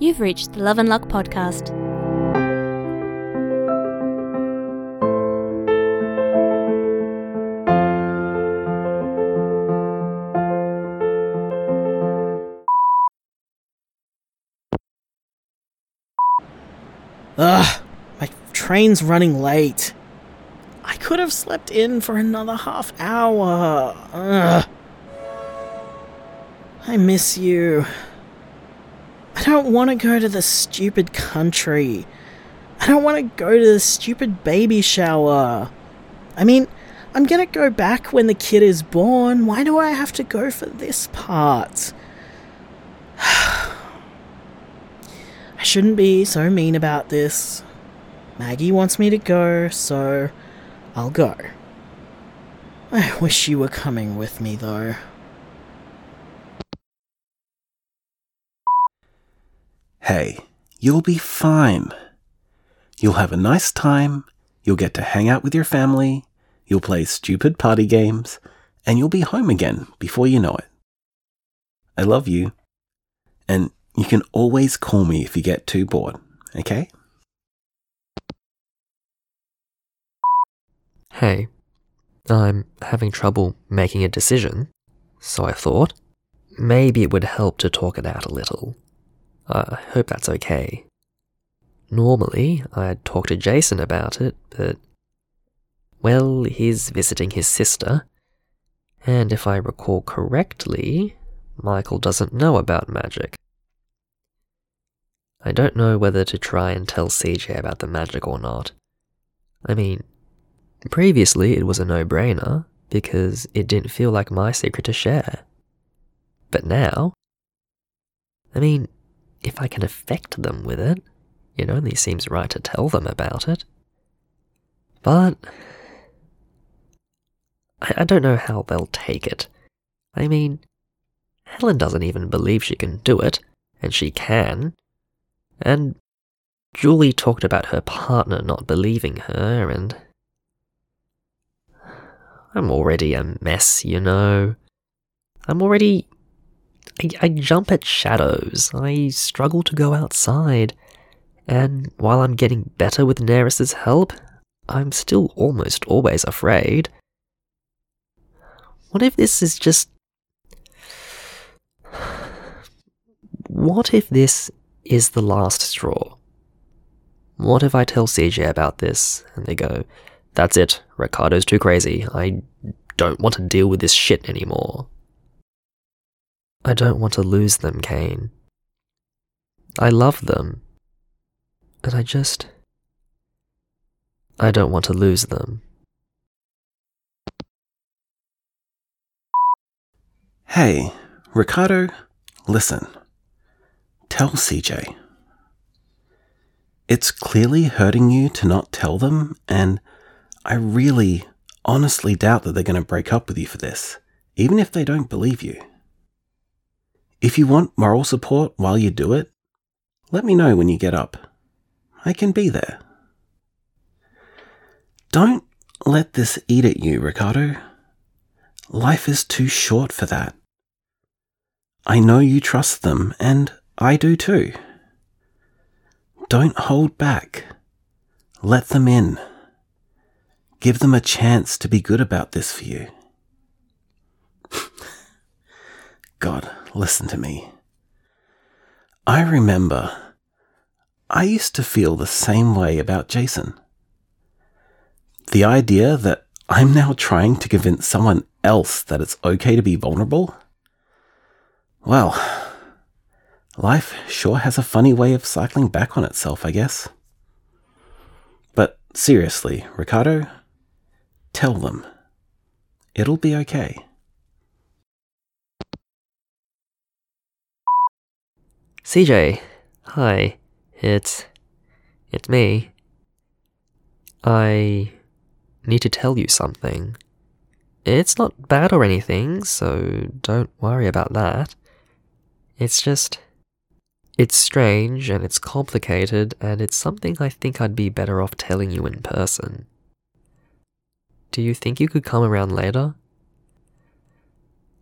You've reached the Love and Luck podcast. Ugh, my train's running late. I could have slept in for another half hour. Ugh. I miss you. I don't want to go to the stupid country. I don't want to go to the stupid baby shower. I mean, I'm gonna go back when the kid is born. Why do I have to go for this part? I shouldn't be so mean about this. Maggie wants me to go, so I'll go. I wish you were coming with me, though. Hey, you'll be fine. You'll have a nice time, you'll get to hang out with your family, you'll play stupid party games, and you'll be home again before you know it. I love you, and you can always call me if you get too bored, okay? Hey, I'm having trouble making a decision, so I thought maybe it would help to talk it out a little. I hope that's okay. Normally, I'd talk to Jason about it, but. Well, he's visiting his sister, and if I recall correctly, Michael doesn't know about magic. I don't know whether to try and tell CJ about the magic or not. I mean, previously it was a no brainer because it didn't feel like my secret to share. But now, I mean, if I can affect them with it, it only seems right to tell them about it. But I, I don't know how they'll take it. I mean, Helen doesn't even believe she can do it, and she can. And Julie talked about her partner not believing her, and. I'm already a mess, you know. I'm already. I, I jump at shadows. I struggle to go outside. And while I'm getting better with Neris's help, I'm still almost always afraid. What if this is just. What if this is the last straw? What if I tell CJ about this and they go, That's it, Ricardo's too crazy. I don't want to deal with this shit anymore. I don't want to lose them, Kane. I love them. And I just. I don't want to lose them. Hey, Ricardo, listen. Tell CJ. It's clearly hurting you to not tell them, and I really, honestly doubt that they're going to break up with you for this, even if they don't believe you. If you want moral support while you do it, let me know when you get up. I can be there. Don't let this eat at you, Ricardo. Life is too short for that. I know you trust them, and I do too. Don't hold back. Let them in. Give them a chance to be good about this for you. God, listen to me. I remember I used to feel the same way about Jason. The idea that I'm now trying to convince someone else that it's okay to be vulnerable? Well, life sure has a funny way of cycling back on itself, I guess. But seriously, Ricardo, tell them. It'll be okay. CJ, hi. It's. It's me. I need to tell you something. It's not bad or anything, so don't worry about that. It's just. It's strange and it's complicated, and it's something I think I'd be better off telling you in person. Do you think you could come around later?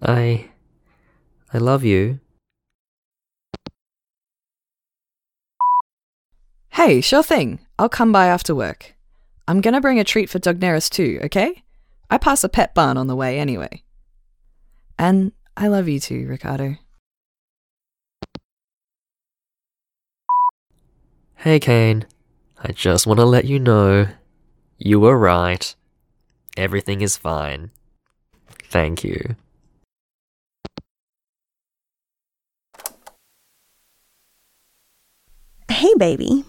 I. I love you. Hey, sure thing. I'll come by after work. I'm gonna bring a treat for Dogneris too, okay? I pass a pet barn on the way anyway. And I love you too, Ricardo. Hey, Kane. I just want to let you know you were right. Everything is fine. Thank you. Hey, baby.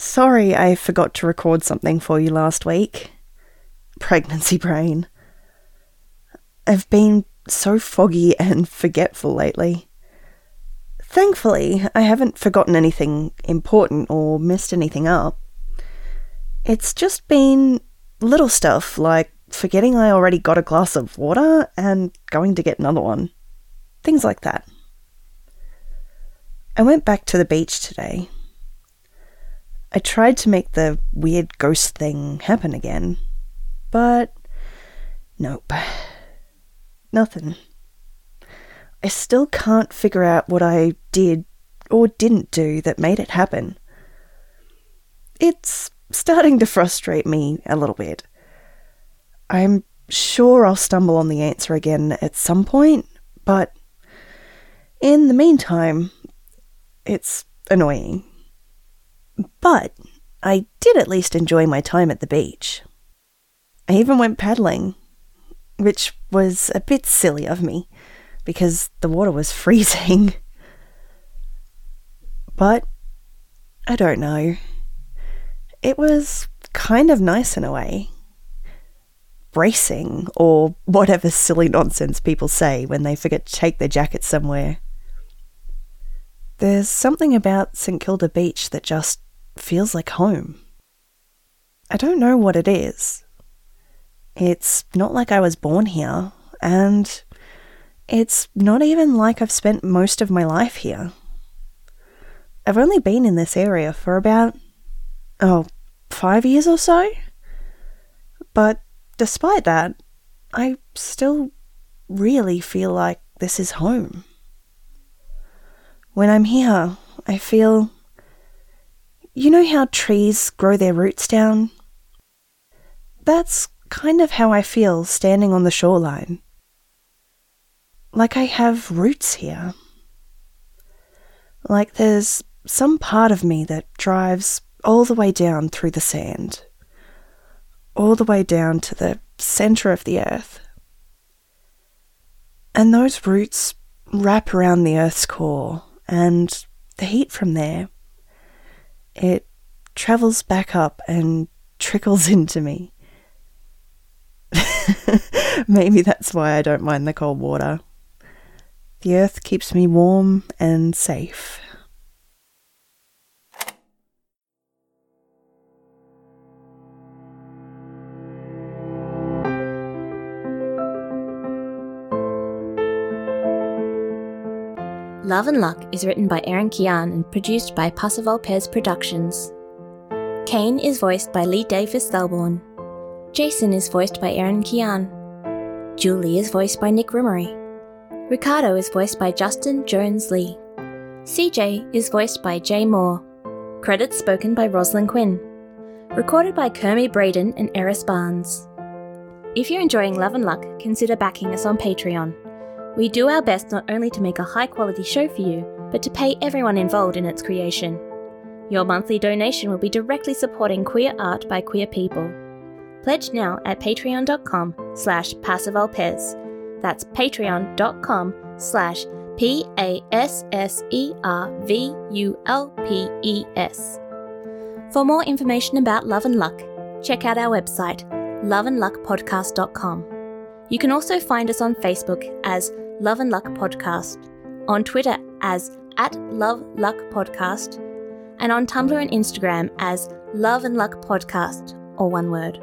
Sorry I forgot to record something for you last week. Pregnancy brain. I've been so foggy and forgetful lately. Thankfully, I haven't forgotten anything important or messed anything up. It's just been little stuff like forgetting I already got a glass of water and going to get another one. Things like that. I went back to the beach today. I tried to make the weird ghost thing happen again, but nope. Nothing. I still can't figure out what I did or didn't do that made it happen. It's starting to frustrate me a little bit. I'm sure I'll stumble on the answer again at some point, but in the meantime, it's annoying. But I did at least enjoy my time at the beach. I even went paddling, which was a bit silly of me because the water was freezing. But I don't know. It was kind of nice in a way. Bracing, or whatever silly nonsense people say when they forget to take their jacket somewhere. There's something about St Kilda Beach that just feels like home. I don't know what it is. It's not like I was born here, and it's not even like I've spent most of my life here. I've only been in this area for about, oh, five years or so? But despite that, I still really feel like this is home. When I'm here, I feel. You know how trees grow their roots down? That's kind of how I feel standing on the shoreline. Like I have roots here. Like there's some part of me that drives all the way down through the sand, all the way down to the center of the earth. And those roots wrap around the earth's core, and the heat from there, it travels back up and trickles into me. Maybe that's why I don't mind the cold water. The earth keeps me warm and safe. Love and Luck is written by Aaron Kian and produced by Passer Vulpes Productions. Kane is voiced by Lee Davis Thalbourne. Jason is voiced by Aaron Kian. Julie is voiced by Nick Rimmery. Ricardo is voiced by Justin Jones Lee. CJ is voiced by Jay Moore. Credits spoken by Rosalind Quinn. Recorded by Kermie Braden and Eris Barnes. If you're enjoying Love and Luck, consider backing us on Patreon. We do our best not only to make a high quality show for you, but to pay everyone involved in its creation. Your monthly donation will be directly supporting queer art by queer people. Pledge now at patreon.com slash passervulpes. That's patreon.com slash P-A-S-S-E-R-V-U-L-P-E-S. For more information about Love and Luck, check out our website, loveandluckpodcast.com. You can also find us on Facebook as Love and Luck Podcast, on Twitter as at Love Luck Podcast, and on Tumblr and Instagram as Love and Luck Podcast, or one word.